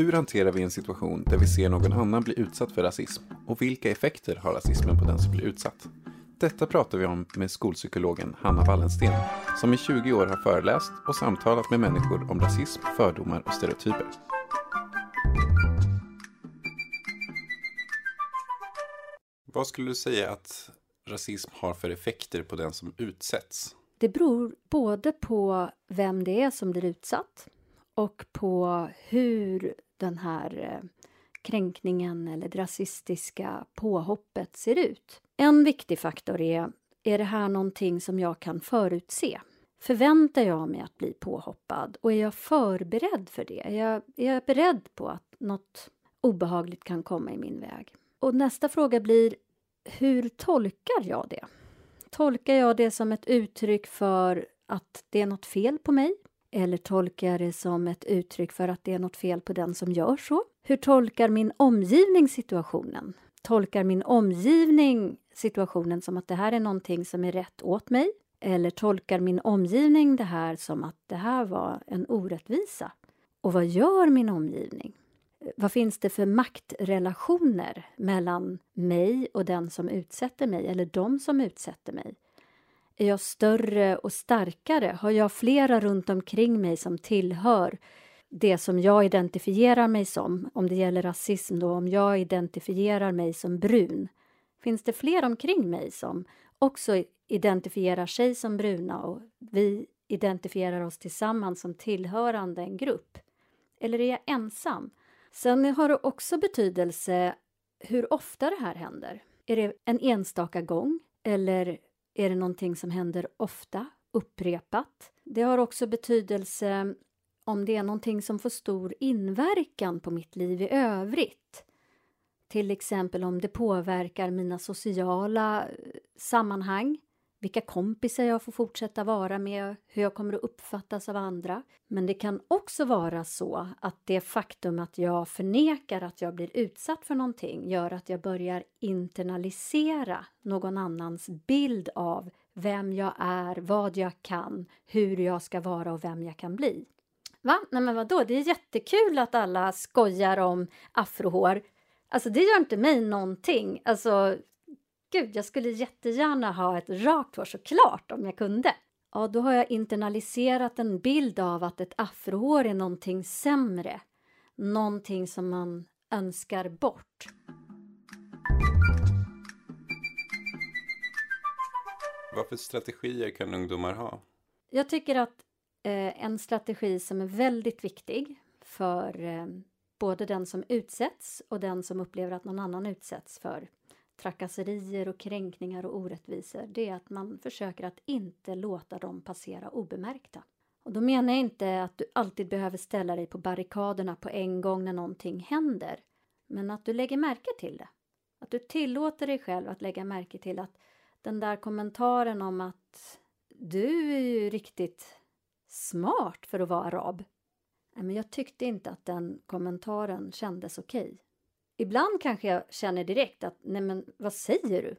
Hur hanterar vi en situation där vi ser någon annan bli utsatt för rasism? Och vilka effekter har rasismen på den som blir utsatt? Detta pratar vi om med skolpsykologen Hanna Wallensten, som i 20 år har föreläst och samtalat med människor om rasism, fördomar och stereotyper. Vad skulle du säga att rasism har för effekter på den som utsätts? Det beror både på vem det är som blir utsatt och på hur den här eh, kränkningen eller det rasistiska påhoppet ser ut. En viktig faktor är, är det här någonting som jag kan förutse? Förväntar jag mig att bli påhoppad och är jag förberedd för det? Är jag, är jag beredd på att något obehagligt kan komma i min väg? Och nästa fråga blir, hur tolkar jag det? Tolkar jag det som ett uttryck för att det är något fel på mig? Eller tolkar jag det som ett uttryck för att det är något fel på den som gör så? Hur tolkar min omgivning situationen? Tolkar min omgivning situationen som att det här är någonting som är rätt åt mig? Eller tolkar min omgivning det här som att det här var en orättvisa? Och vad gör min omgivning? Vad finns det för maktrelationer mellan mig och den som utsätter mig, eller de som utsätter mig? Är jag större och starkare? Har jag flera runt omkring mig som tillhör det som jag identifierar mig som? Om det gäller rasism då, om jag identifierar mig som brun. Finns det fler omkring mig som också identifierar sig som bruna och vi identifierar oss tillsammans som tillhörande en grupp? Eller är jag ensam? Sen har det också betydelse hur ofta det här händer. Är det en enstaka gång eller är det någonting som händer ofta, upprepat? Det har också betydelse om det är någonting som får stor inverkan på mitt liv i övrigt. Till exempel om det påverkar mina sociala eh, sammanhang, vilka kompisar jag får fortsätta vara med, hur jag kommer att uppfattas av andra. Men det kan också vara så att det faktum att jag förnekar att jag blir utsatt för någonting gör att jag börjar internalisera någon annans bild av vem jag är, vad jag kan, hur jag ska vara och vem jag kan bli. Va? Nej men vadå, det är jättekul att alla skojar om afrohår. Alltså det gör inte mig någonting. Alltså gud, jag skulle jättegärna ha ett rakt hår såklart om jag kunde. Ja, då har jag internaliserat en bild av att ett afrohår är någonting sämre. Någonting som man önskar bort. Vad för strategier kan ungdomar ha? Jag tycker att eh, en strategi som är väldigt viktig för eh, både den som utsätts och den som upplever att någon annan utsätts för trakasserier och kränkningar och orättvisor, det är att man försöker att inte låta dem passera obemärkta. Och då menar jag inte att du alltid behöver ställa dig på barrikaderna på en gång när någonting händer, men att du lägger märke till det. Att du tillåter dig själv att lägga märke till att den där kommentaren om att du är ju riktigt smart för att vara arab. Men jag tyckte inte att den kommentaren kändes okej. Okay. Ibland kanske jag känner direkt att nej men vad säger du?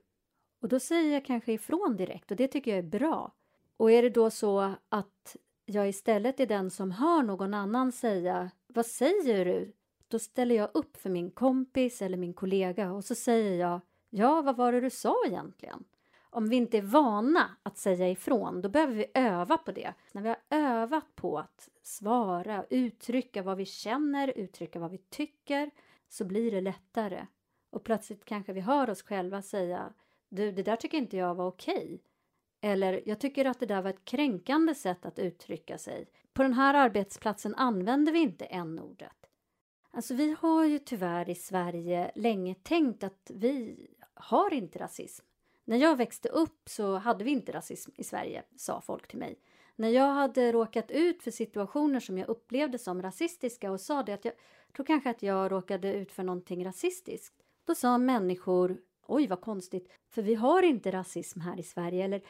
Och då säger jag kanske ifrån direkt och det tycker jag är bra. Och är det då så att jag istället är den som hör någon annan säga vad säger du? Då ställer jag upp för min kompis eller min kollega och så säger jag ja, vad var det du sa egentligen? Om vi inte är vana att säga ifrån, då behöver vi öva på det. När vi har övat på att svara, uttrycka vad vi känner, uttrycka vad vi tycker, så blir det lättare. Och plötsligt kanske vi hör oss själva säga Du, det där tycker inte jag var okej. Eller jag tycker att det där var ett kränkande sätt att uttrycka sig. På den här arbetsplatsen använder vi inte n-ordet. Alltså vi har ju tyvärr i Sverige länge tänkt att vi har inte rasism. När jag växte upp så hade vi inte rasism i Sverige, sa folk till mig. När jag hade råkat ut för situationer som jag upplevde som rasistiska och sa det att jag tror kanske att jag råkade ut för någonting rasistiskt. Då sa människor, oj vad konstigt, för vi har inte rasism här i Sverige. Eller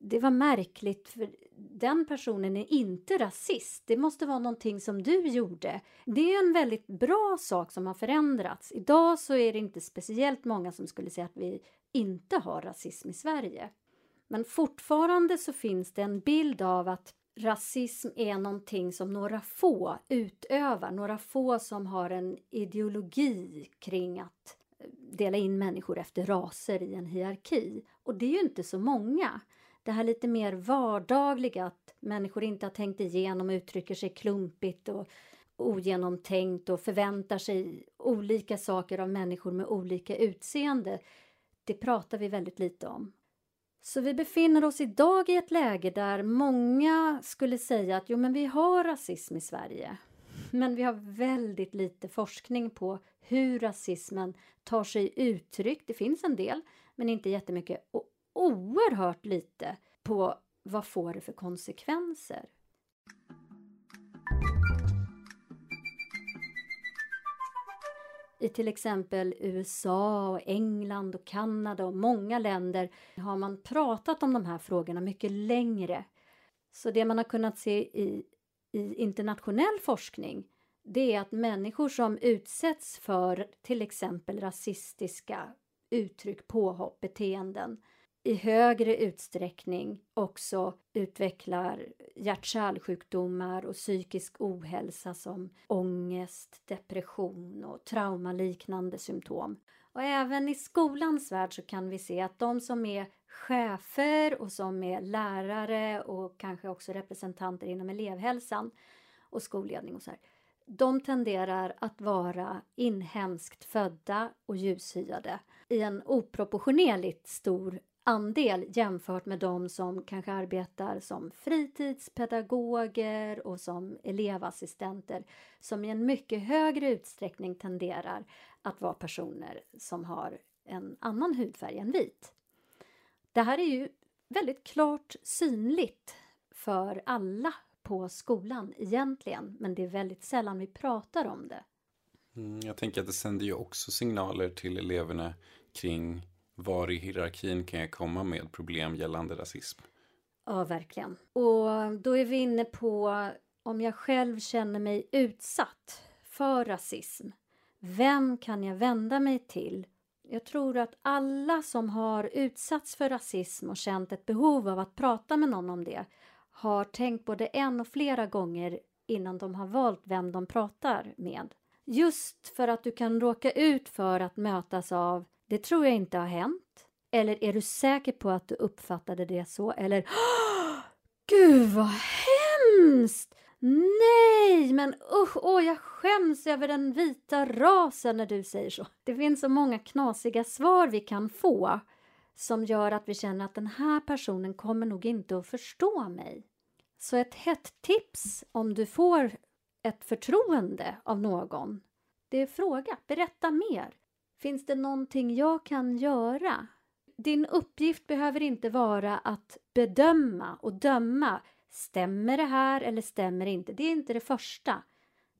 det var märkligt, för den personen är inte rasist. Det måste vara någonting som du gjorde. Det är en väldigt bra sak som har förändrats. Idag så är det inte speciellt många som skulle säga att vi inte har rasism i Sverige. Men fortfarande så finns det en bild av att rasism är någonting som några få utövar, några få som har en ideologi kring att eh, dela in människor efter raser i en hierarki. Och det är ju inte så många. Det här lite mer vardagliga, att människor inte har tänkt igenom, uttrycker sig klumpigt och ogenomtänkt och förväntar sig olika saker av människor med olika utseende. Det pratar vi väldigt lite om. Så vi befinner oss idag i ett läge där många skulle säga att jo, men vi har rasism i Sverige. Men vi har väldigt lite forskning på hur rasismen tar sig uttryck. Det finns en del, men inte jättemycket. Och oerhört lite på vad får det för konsekvenser. I till exempel USA och England och Kanada och många länder har man pratat om de här frågorna mycket längre. Så det man har kunnat se i, i internationell forskning det är att människor som utsätts för till exempel rasistiska uttryck, påhopp, beteenden i högre utsträckning också utvecklar hjärt-kärlsjukdomar och psykisk ohälsa som ångest, depression och traumaliknande symptom. Och även i skolans värld så kan vi se att de som är chefer och som är lärare och kanske också representanter inom elevhälsan och skolledning och så här, de tenderar att vara inhemskt födda och ljushyade i en oproportionerligt stor andel jämfört med de som kanske arbetar som fritidspedagoger och som elevassistenter som i en mycket högre utsträckning tenderar att vara personer som har en annan hudfärg än vit. Det här är ju väldigt klart synligt för alla på skolan egentligen, men det är väldigt sällan vi pratar om det. Mm, jag tänker att det sänder ju också signaler till eleverna kring var i hierarkin kan jag komma med problem gällande rasism? Ja, verkligen. Och då är vi inne på om jag själv känner mig utsatt för rasism. Vem kan jag vända mig till? Jag tror att alla som har utsatts för rasism och känt ett behov av att prata med någon om det har tänkt både en och flera gånger innan de har valt vem de pratar med. Just för att du kan råka ut för att mötas av det tror jag inte har hänt. Eller är du säker på att du uppfattade det så? Eller Gud vad hemskt! Nej, men usch, åh, jag skäms över den vita rasen när du säger så. Det finns så många knasiga svar vi kan få som gör att vi känner att den här personen kommer nog inte att förstå mig. Så ett hett tips om du får ett förtroende av någon, det är fråga, berätta mer. Finns det någonting jag kan göra? Din uppgift behöver inte vara att bedöma och döma. Stämmer det här eller stämmer det inte? Det är inte det första.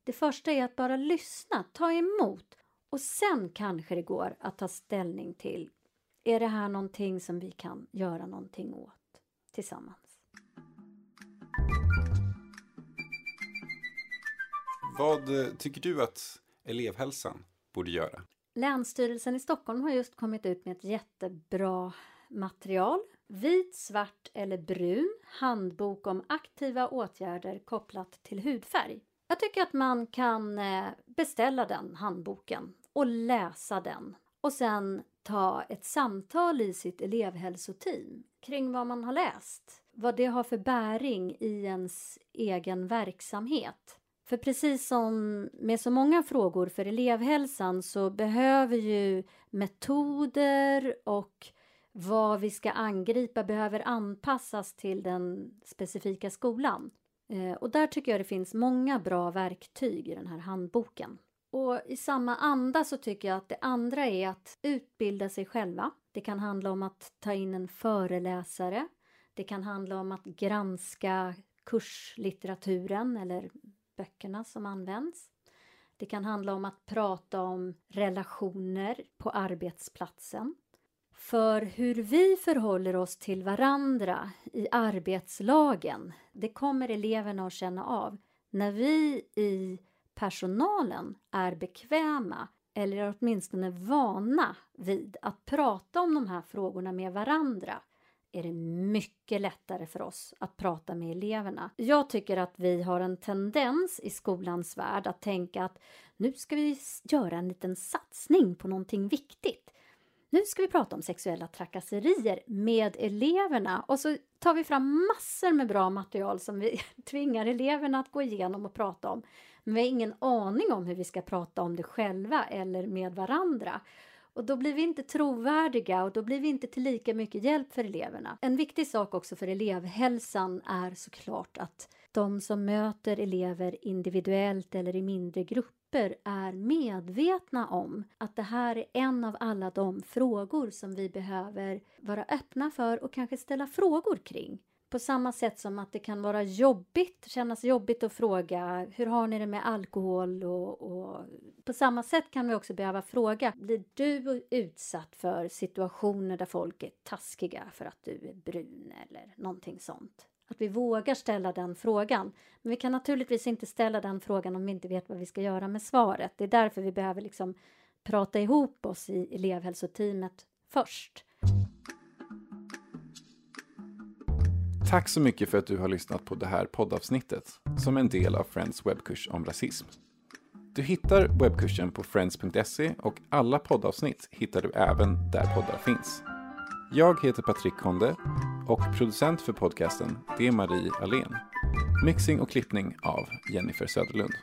Det första är att bara lyssna, ta emot och sen kanske det går att ta ställning till är det här någonting som vi kan göra någonting åt tillsammans? Vad eh, tycker du att elevhälsan borde göra? Länsstyrelsen i Stockholm har just kommit ut med ett jättebra material. Vit, svart eller brun handbok om aktiva åtgärder kopplat till hudfärg. Jag tycker att man kan eh, beställa den handboken och läsa den och sen ta ett samtal i sitt elevhälsoteam kring vad man har läst. Vad det har för bäring i ens egen verksamhet. För precis som med så många frågor för elevhälsan så behöver ju metoder och vad vi ska angripa behöver anpassas till den specifika skolan. Eh, och där tycker jag det finns många bra verktyg i den här handboken. Och i samma anda så tycker jag att det andra är att utbilda sig själva. Det kan handla om att ta in en föreläsare. Det kan handla om att granska kurslitteraturen eller böckerna som används. Det kan handla om att prata om relationer på arbetsplatsen. För hur vi förhåller oss till varandra i arbetslagen, det kommer eleverna att känna av. När vi i personalen är bekväma eller åtminstone vana vid att prata om de här frågorna med varandra är det mycket lättare för oss att prata med eleverna. Jag tycker att vi har en tendens i skolans värld att tänka att nu ska vi göra en liten satsning på någonting viktigt. Nu ska vi prata om sexuella trakasserier med eleverna och så tar vi fram massor med bra material som vi tvingar eleverna att gå igenom och prata om. Men vi har ingen aning om hur vi ska prata om det själva eller med varandra. Och då blir vi inte trovärdiga och då blir vi inte till lika mycket hjälp för eleverna. En viktig sak också för elevhälsan är såklart att de som möter elever individuellt eller i mindre grupper är medvetna om att det här är en av alla de frågor som vi behöver vara öppna för och kanske ställa frågor kring. På samma sätt som att det kan vara jobbigt, kännas jobbigt att fråga hur har ni det med alkohol och, och på samma sätt kan vi också behöva fråga blir du utsatt för situationer där folk är taskiga för att du är brun eller någonting sånt? Att vi vågar ställa den frågan. Men vi kan naturligtvis inte ställa den frågan om vi inte vet vad vi ska göra med svaret. Det är därför vi behöver liksom prata ihop oss i elevhälsoteamet först. Tack så mycket för att du har lyssnat på det här poddavsnittet som en del av Friends webbkurs om rasism. Du hittar webbkursen på friends.se och alla poddavsnitt hittar du även där poddar finns. Jag heter Patrik Konde och producent för podcasten det är Marie Alén. Mixing och klippning av Jennifer Söderlund.